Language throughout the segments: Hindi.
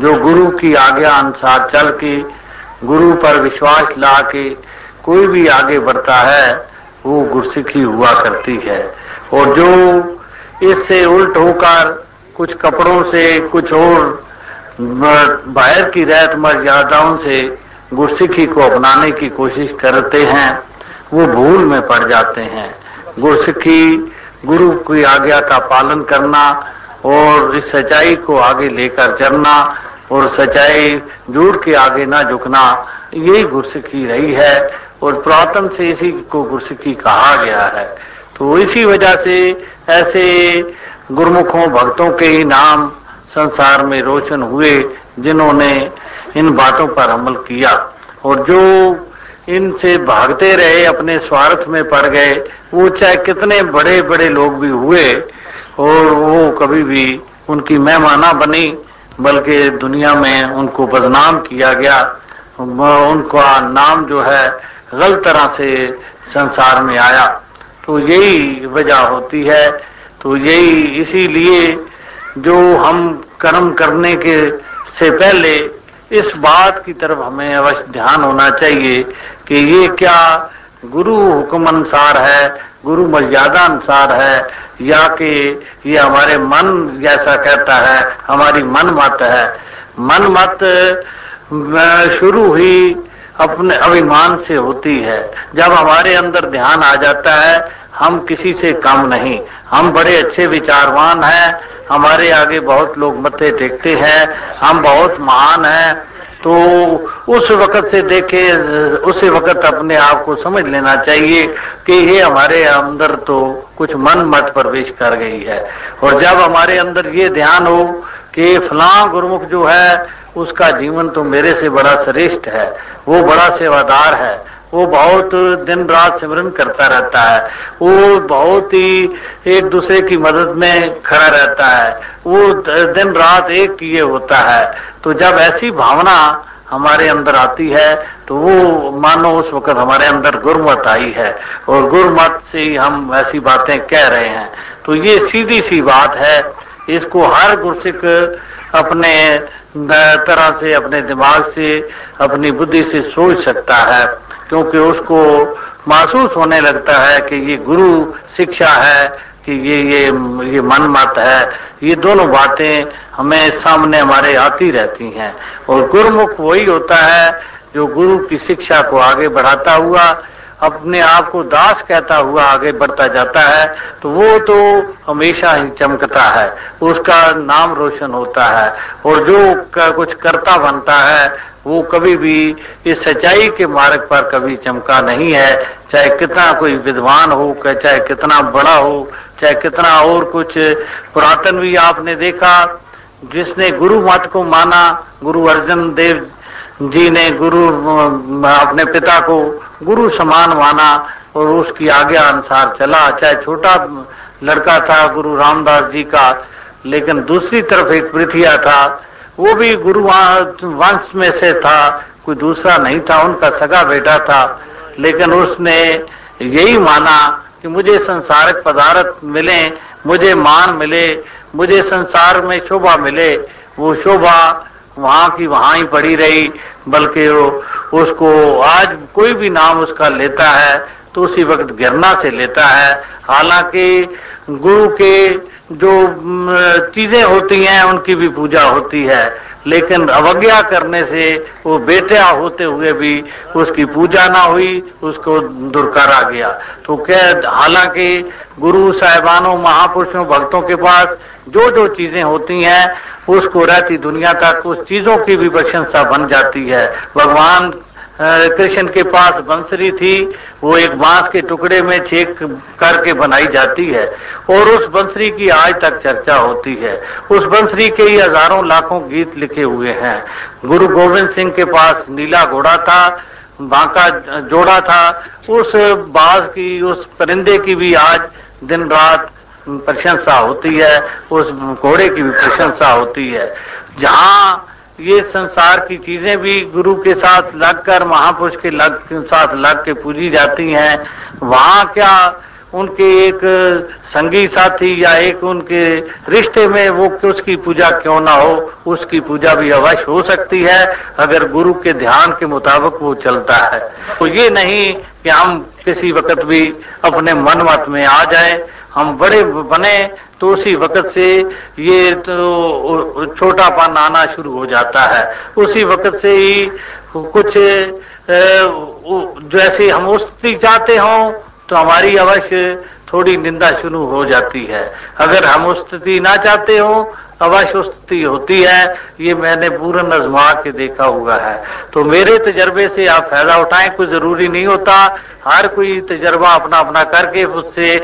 जो गुरु की आज्ञा अनुसार चल के, गुरु पर विश्वास ला के कोई भी आगे बढ़ता है, वो गुरसिखी हुआ करती है। और जो इससे उल्ट होकर कुछ कपड़ों से, कुछ और बाहर की रहत मर्यादाओं से गुरसिखी को अपनाने की कोशिश करते हैं, वो भूल में पड़ जाते हैं। गुरसिखी गुरु की आज्ञा का पालन करना और इस सच्चाई को आगे लेकर चलना और सच्चाई झूठ के आगे ना झुकना, यही गुरसिखी रही है और पुरातन से इसी को गुरसिखी कहा गया है। तो इसी वजह से ऐसे गुरमुखों, भक्तों के ही नाम संसार में रोशन हुए जिन्होंने इन बातों पर अमल किया और जो इनसे भागते रहे, अपने स्वार्थ में पड़ गए, वो चाहे कितने बड़े बड़े लोग भी हुए और वो कभी भी उनकी मेहमाना बनी, बल्कि दुनिया में उनको बदनाम किया गया। उनका नाम जो है, गलत तरह से संसार में आया। तो यही वजह होती है। तो यही इसीलिए जो हम कर्म करने के से पहले इस बात की तरफ़ हमें अवश्य ध्यान होना चाहिए कि ये क्या गुरु हुक्म अनुसार है, गुरु मर्यादा अनुसार है, या कि ये हमारे मन जैसा कहता है, हमारी मन मत है। मन मत शुरू ही अपने अभिमान से होती है। जब हमारे अंदर ध्यान आ जाता है, हम किसी से कम नहीं। हम बड़े अच्छे विचारवान हैं, हमारे आगे बहुत लोग मत्थे टेकते हैं, हम बहुत महान हैं। तो उस वक्त से देखे, उसी वक्त अपने आप को समझ लेना चाहिए कि ये हमारे अंदर तो कुछ मन मत प्रवेश कर गई है। और जब हमारे अंदर ये ध्यान हो कि फला गुरुमुख जो है, उसका जीवन तो मेरे से बड़ा श्रेष्ठ है, वो बड़ा सेवादार है। वो बहुत दिन रात सिमरन करता रहता है। वो बहुत ही एक दूसरे की मदद में खड़ा रहता है। वो दिन रात एक किए होता है। तो जब ऐसी भावना हमारे अंदर आती है तो वो मानो उस वक्त हमारे अंदर गुरमत आई है और गुरमत से ही हम ऐसी बातें कह रहे हैं। तो ये सीधी सी बात है। इसको हर गुरसिक अपने तरह से, अपने दिमाग से, अपनी बुद्धि से सोच सकता है। क्योंकि उसको महसूस होने लगता है कि ये गुरु शिक्षा है, कि ये ये ये मन मत है। ये दोनों बातें हमें सामने हमारे आती रहती हैं। और गुरुमुख वही होता है जो गुरु की शिक्षा को आगे बढ़ाता हुआ अपने आप को दास कहता हुआ आगे बढ़ता जाता है तो वो तो हमेशा ही चमकता है, उसका नाम रोशन होता है, और जो कुछ करता बनता है, वो कभी भी इस सच्चाई के मार्ग पर कभी चमका नहीं है, चाहे कितना कोई विद्वान हो चाहे कितना बड़ा हो, चाहे कितना और कुछ पुरातन भी आपने देखा, जिसने गुरु मत को माना, गुरु अर्जन देव जी ने गुरु, अपने पिता को गुरु समान माना और उसकी आज्ञा अनुसार चला। चाहे छोटा लड़का था, गुरु रामदास जी का, लेकिन दूसरी तरफ़ एक पृथ्विया था, वो भी गुरु वंश में से था, कोई दूसरा नहीं था, उनका सगा बेटा था। लेकिन उसने यही माना कि मुझे संसारिक पदार्थ मिले, मुझे मान मिले, मुझे संसार में शोभा मिले। वो शोभा वहाँ की वहाँ ही पड़ी रही, बल्कि उसको आज कोई भी नाम उसका लेता है तो उसी वक्त गिरना से लेता है। हालाँकि गुरु के जो चीज़ें होती हैं, उनकी भी पूजा होती है, लेकिन अवज्ञा करने से वो बेटा होते हुए भी उसकी पूजा ना हुई, उसको दुरकारा गया। तो क्या, हालाँकि गुरु साहिबानों, महापुरुषों, भक्तों के पास जो जो चीज़ें होती हैं, उसको रहती दुनिया तक उस चीज़ों की भी प्रशंसा बन जाती है। भगवान कृष्ण के पास बंसरी थी, वो एक बाँस के टुकड़े में छेक करके बनाई जाती है और उस बंसरी की आज तक चर्चा होती है। उस बंसरी के ही हज़ारों लाखों गीत लिखे हुए हैं। गुरु गोविंद सिंह के पास नीला घोड़ा था, बांका जोड़ा था, उस बाज की, उस परिंदे की भी आज दिन रात प्रशंसा होती है, उस घोड़े की भी प्रशंसा होती है। जहाँ ये संसार की चीज़ें भी गुरु के साथ लगकर, महापुरुष के लग के साथ लग के पूजी जाती हैं, वहाँ क्या उनके एक संगी साथी या एक उनके रिश्ते में वो उसकी पूजा क्यों ना हो, उसकी पूजा भी अवश्य हो सकती है, अगर गुरु के ध्यान के मुताबिक वो चलता है। तो ये नहीं कि हम किसी वक्त भी अपने मन मत में आ जाए, हम बड़े बने तो उसी वक्त से ये तो छोटापन आना शुरू हो जाता है। उसी वक्त से ही कुछ जैसे हम उस्ती चाहते हो तो हमारी अवश्य थोड़ी निंदा शुरू हो जाती है। अगर हम उस स्थिति ना चाहते हो, अवश्य उस स्थिति होती है। ये मैंने पूर्ण अजमा के देखा हुआ है। तो मेरे तजर्बे से आप फ़ायदा उठाएँ, कोई ज़रूरी नहीं होता। हर कोई तजर्बा अपना अपना करके उससे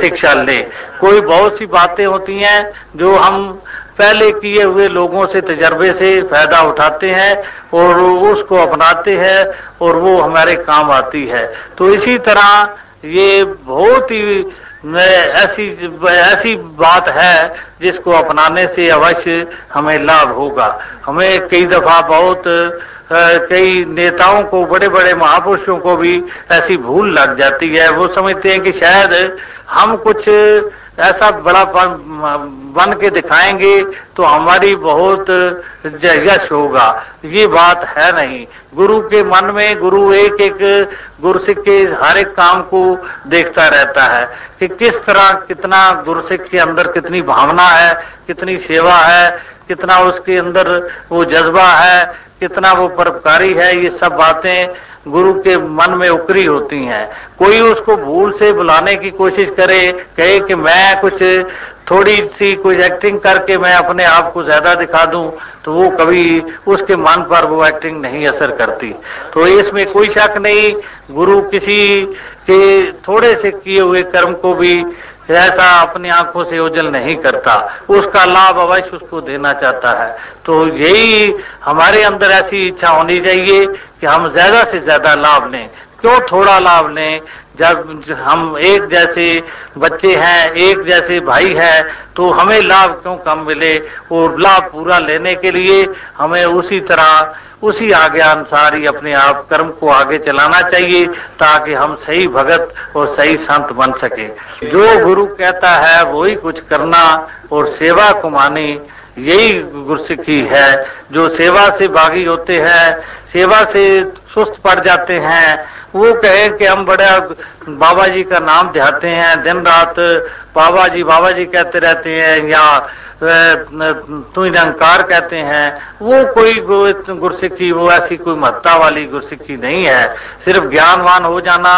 शिक्षा ले। कोई बहुत सी बातें होती हैं जो हम पहले किए हुए लोगों से तजर्बे से फ़ायदा उठाते हैं और उसको अपनाते हैं और वो हमारे काम आती है। तो इसी तरह ये बहुत ही ऐसी ऐसी बात है जिसको अपनाने से अवश्य हमें लाभ होगा। हमें कई दफ़ा बहुत कई नेताओं को बड़े बड़े महापुरुषों को भी ऐसी भूल लग जाती है। वो समझते हैं कि शायद हम कुछ ऐसा बड़ा बन के दिखाएँगे। तो हमारी बहुत यश होगा। ये बात है नहीं। गुरु के मन में गुरु एक एक गुरसिख के हर एक काम को देखता रहता है कि किस तरह कितना गुरसिख के अंदर कितनी भावना है, कितनी सेवा है, कितना उसके अंदर वो जज्बा है, कितना वो परोपकारी है, ये सब बातें गुरु के मन में उकरी होती हैं। कोई उसको भूल से बुलाने की कोशिश करे, कहे कि मैं कुछ थोड़ी सी कुछ एक्टिंग करके मैं अपने आप को ज़्यादा दिखा दूँ तो वो कभी उसके मन पर वो एक्टिंग नहीं असर करती। तो इसमें कोई शक नहीं, गुरु किसी के थोड़े से किए हुए कर्म को भी ऐसा अपनी आँखों से ओझल नहीं करता। उसका लाभ अवश्य उसको देना चाहता है। तो यही हमारे अंदर ऐसी इच्छा होनी चाहिए कि हम ज़्यादा से ज़्यादा लाभ लें। क्यों थोड़ा लाभ लें? जब हम एक जैसे बच्चे हैं, एक जैसे भाई है तो हमें लाभ क्यों कम मिले? और लाभ पूरा लेने के लिए हमें उसी तरह, उसी आज्ञा अनुसार ही अपने आप कर्म को आगे चलाना चाहिए, ताकि हम सही भगत और सही संत बन सके। जो गुरु कहता है, वही कुछ करना और सेवा कुमानी, यही गुरसिखी है। जो सेवा से बागी होते हैं, सेवा से सुस्त पड़ जाते हैं। वो कहे कि हम बड़ा बाबा जी का नाम ध्याते हैं। दिन रात बाबा जी बाबा जी कहते रहते हैं या तू निरंकार कहते हैं। वो कोई गुरसिखी, वो ऐसी कोई महत्ता वाली गुरसिखी नहीं है। सिर्फ़ ज्ञानवान हो जाना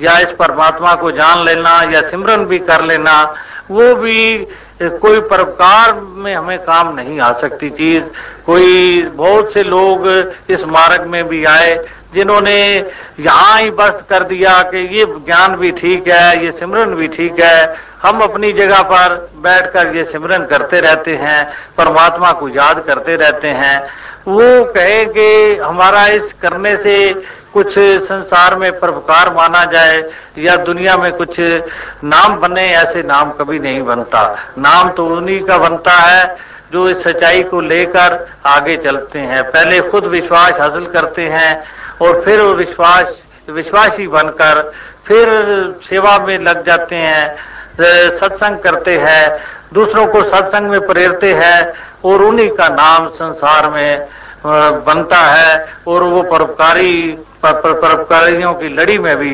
या इस परमात्मा को जान लेना या सिमरन भी कर लेना, वो भी कोई परोपकार में हमें काम नहीं आ सकती चीज़। कोई बहुत से लोग इस मार्ग में भी आए जिन्होंने यहाँ ही बस कर दिया कि ये ज्ञान भी ठीक है, ये सिमरन भी ठीक है, हम अपनी जगह पर बैठकर ये सिमरन करते रहते हैं, परमात्मा को याद करते रहते हैं। वो कहे कि हमारा इस करने से कुछ संसार में परोपकार माना जाए या दुनिया में कुछ नाम बने, ऐसे नाम कभी नहीं बनता। नाम तो उन्हीं का बनता है जो इस सच्चाई को लेकर आगे चलते हैं। पहले खुद विश्वास हासिल करते हैं और फिर विश्वास, विश्वासी बनकर फिर सेवा में लग जाते हैं सत्संग करते हैं, दूसरों को सत्संग में प्रेरते हैं और उन्हीं का नाम संसार में बनता है और वो परोपकारी परोपकारियों की लड़ी में भी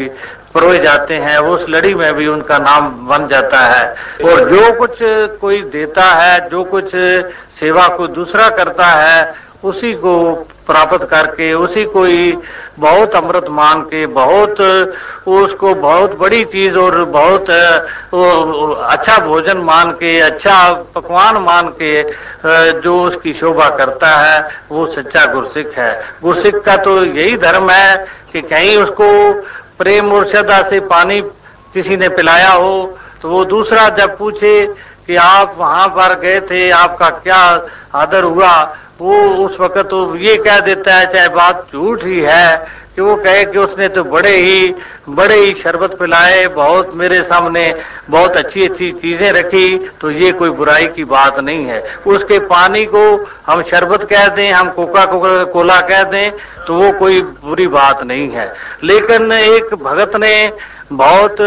परोए जाते हैं, उस लड़ी में भी उनका नाम बन जाता है। और जो कुछ कोई देता है, जो कुछ सेवा को दूसरा करता है उसी को प्राप्त करके, उसी को ही बहुत अमृत मान के, बहुत, उसको बहुत बड़ी चीज़ और बहुत अच्छा भोजन मान के अच्छा पकवान मान के जो उसकी शोभा करता है, वो सच्चा गुरसिख है। गुरसिख का तो यही धर्म है कि कहीं उसको प्रेम और श्रद्धा से पानी किसी ने पिलाया हो तो वो दूसरा जब पूछे कि आप वहाँ पर गए थे, आपका क्या आदर हुआ? वो उस वक्त तो ये कह देता है, चाहे बात झूठ ही है, कि वो कहे कि उसने तो बड़े ही बड़े ही शरबत पिलाए, बहुत मेरे सामने बहुत अच्छी अच्छी चीज़ें रखी तो ये कोई बुराई की बात नहीं है। उसके पानी को हम शरबत कह दें, हम कोका कोला कह दें तो वो कोई बुरी बात नहीं है। लेकिन एक भगत ने बहुत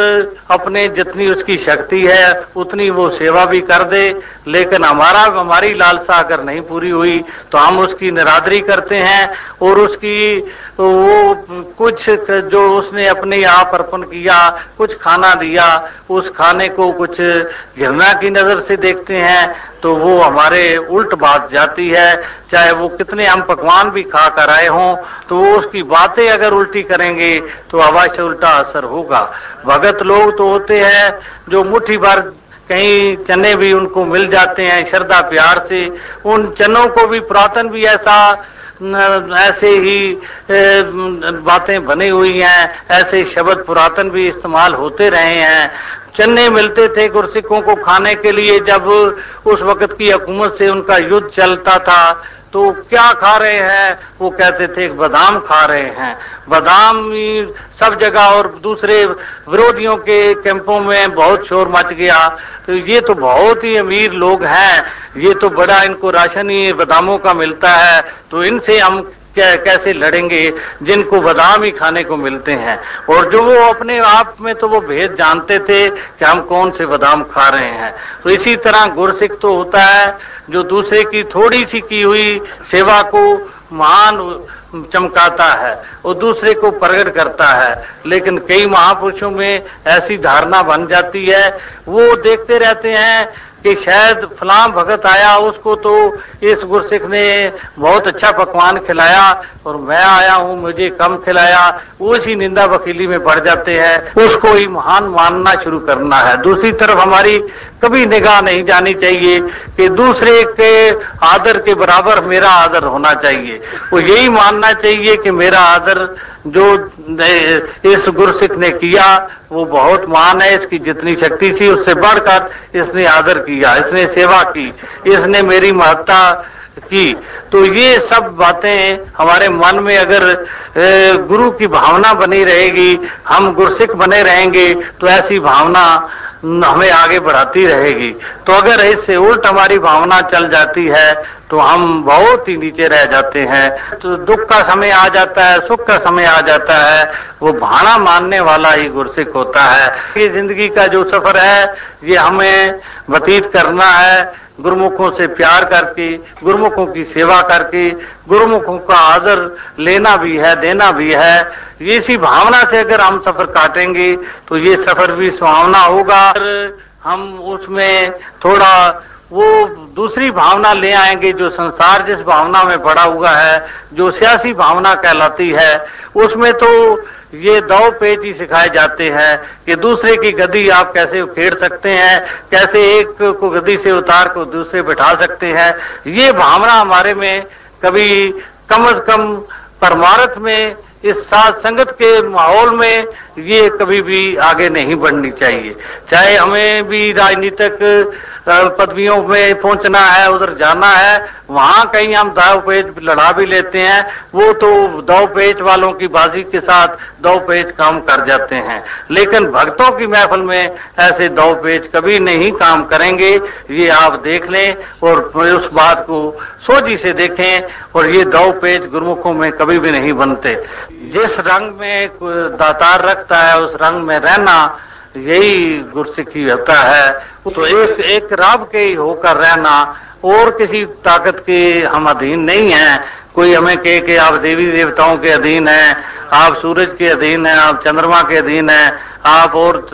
अपने जितनी उसकी शक्ति है, उतनी वो सेवा भी कर दे। लेकिन हमारा, हमारी लालसा अगर नहीं पूरी हुई तो हम उसकी निरादरी करते हैं और उसकी, वो कुछ जो उसने अपने आप अर्पण किया, कुछ खाना दिया, उस खाने को कुछ घृणा की नज़र से देखते हैं तो वो हमारे उल्ट बात जाती है। चाहे वो कितने हम पकवान भी खा कर आए हों तो वो उसकी बातें अगर उल्टी करेंगे तो अवश्य उल्टा असर होगा। भगत लोग तो होते हैं जो मुट्ठी भर कहीं चने भी उनको मिल जाते हैं श्रद्धा प्यार से। उन चनों को भी, पुरातन भी ऐसा ऐसे ही बातें बनी हुई हैं, ऐसे शब्द पुरातन भी इस्तेमाल होते रहे हैं। चन्ने मिलते थे गुरसिखों को खाने के लिए जब उस वक्त की हुकूमत से उनका युद्ध चलता था तो क्या खा रहे हैं? वो कहते थे बादाम खा रहे हैं। बादाम सब जगह और दूसरे विरोधियों के कैंपों में बहुत शोर मच गया। तो ये तो बहुत ही अमीर लोग हैं। ये तो बड़ा इनको राशन ही बादामों का मिलता है। तो इनसे हम कैसे लड़ेंगे, जिनको बादाम ही खाने को मिलते हैं। और जो वो अपने आप में तो वो भेद जानते थे कि हम कौन से बादाम खा रहे हैं। तो इसी तरह गुरसिख तो होता है, जो दूसरे की थोड़ी सी की हुई सेवा को महान चमकाता है, और दूसरे को प्रकट करता है। लेकिन कई महापुरुषों में ऐसी धारणा बन जाती है, वो देखते रहते हैं कि शायद फलाम भगत आया, उसको तो इस गुरसिख ने बहुत अच्छा पकवान खिलाया और मैं आया हूँ, मुझे कम खिलाया। उसी निंदा वकीली में बढ़ जाते हैं। उसको ही महान मानना शुरू करना है। दूसरी तरफ़ हमारी कभी निगाह नहीं जानी चाहिए कि दूसरे के आदर के बराबर मेरा आदर होना चाहिए। वो यही मानना चाहिए कि मेरा आदर जो इस गुरसिख ने किया, वो बहुत मान है, इसकी जितनी शक्ति थी उससे बढ़कर इसने आदर किया, इसने सेवा की, इसने मेरी महत्ता की। तो ये सब बातें हमारे मन में अगर गुरु की भावना बनी रहेगी, हम गुरसिख बने रहेंगे तो ऐसी भावना हमें आगे बढ़ाती रहेगी। तो अगर इससे उल्ट हमारी भावना चल जाती है तो हम बहुत ही नीचे रह जाते हैं। तो दुख का समय आ जाता है, सुख का समय आ जाता है, वो भाणा मानने वाला ही गुरसिक होता है। ये ज़िंदगी का जो सफ़र है, ये हमें व्यतीत करना है। गुरुमुखों से प्यार करके, गुरुमुखों की सेवा करके, गुरुमुखों का आदर लेना भी है, देना भी है। इसी भावना से अगर हम सफ़र काटेंगे तो ये सफ़र भी सुहावना होगा। हम उसमें थोड़ा वो दूसरी भावना ले आएँगे जो संसार जिस भावना में पड़ा हुआ है, जो सियासी भावना कहलाती है, उसमें तो ये दो ही सिखाए जाते हैं कि दूसरे की गद्दी आप कैसे उखेड़ सकते हैं, कैसे एक को गद्दी से उतार को दूसरे बैठा सकते हैं। ये भावना हमारे में कभी कम अज कम परमारथ में, इस साथ संगत के माहौल में ये कभी भी आगे नहीं बढ़नी चाहिए। चाहे हमें भी राजनीतिक पदवियों में पहुँचना है, उधर जाना है, वहाँ कहीं हम दाव पेज लड़ा भी लेते हैं, वो तो दो पेज वालों की बाजी के साथ दो पेज काम कर जाते हैं। लेकिन भक्तों की महफल में ऐसे दो पेज कभी नहीं काम करेंगे, ये आप देख लें और उस बात को सोची से देखें और ये दो पेज गुरुमुखों में कभी भी नहीं बनते। जिस रंग में दातार रखता है, उस रंग में रहना यही गुरसिखी होता है। तो एक एक रब के ही होकर रहना और किसी ताकत के हम अधीन नहीं है। कोई हमें कहे कि आप देवी देवताओं के अधीन हैं, आप सूरज के अधीन हैं, आप चंद्रमा के अधीन हैं, आप और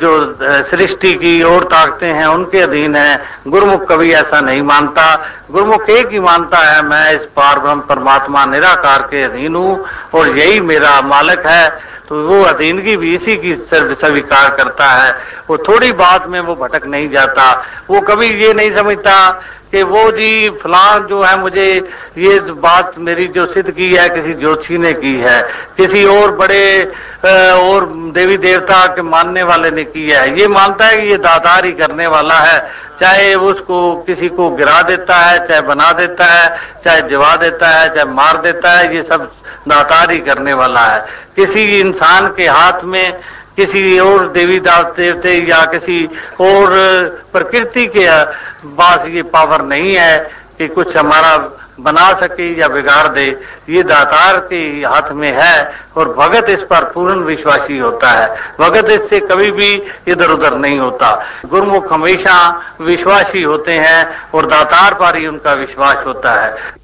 जो सृष्टि की और ताकतें हैं, उनके अधीन हैं। गुरुमुख कभी ऐसा नहीं मानता। गुरुमुख एक ही मानता है, मैं इस पार ब्रह्म परमात्मा निराकार के अधीन हूँ और यही मेरा मालक है। तो वो अधीनगी भी इसी की स्वीकार करता है। वो थोड़ी बात में वो भटक नहीं जाता। वो कभी ये नहीं समझता कि वो जी, फलान जो है मुझे ये बात मेरी जो सिद्ध की है, किसी ज्योतिषी ने की है। किसी और बड़े और देवी देवता के मानने वाले ने की है। ये मानता है कि ये दातार ही करने वाला है। चाहे उसको, किसी को गिरा देता है, चाहे बना देता है, चाहे जवा देता है, चाहे मार देता है, ये सब दातार ही करने वाला है। किसी इंसान के हाथ में किसी और देवी देवते या किसी और प्रकृति के पास ये पावर नहीं है कि कुछ हमारा बना सके या बिगाड़ दे। ये दातार के हाथ में है और भगत इस पर पूर्ण विश्वासी होता है। भगत इससे कभी भी इधर उधर नहीं होता। गुरुमुख हमेशा विश्वासी होते हैं और दातार पर ही उनका विश्वास होता है।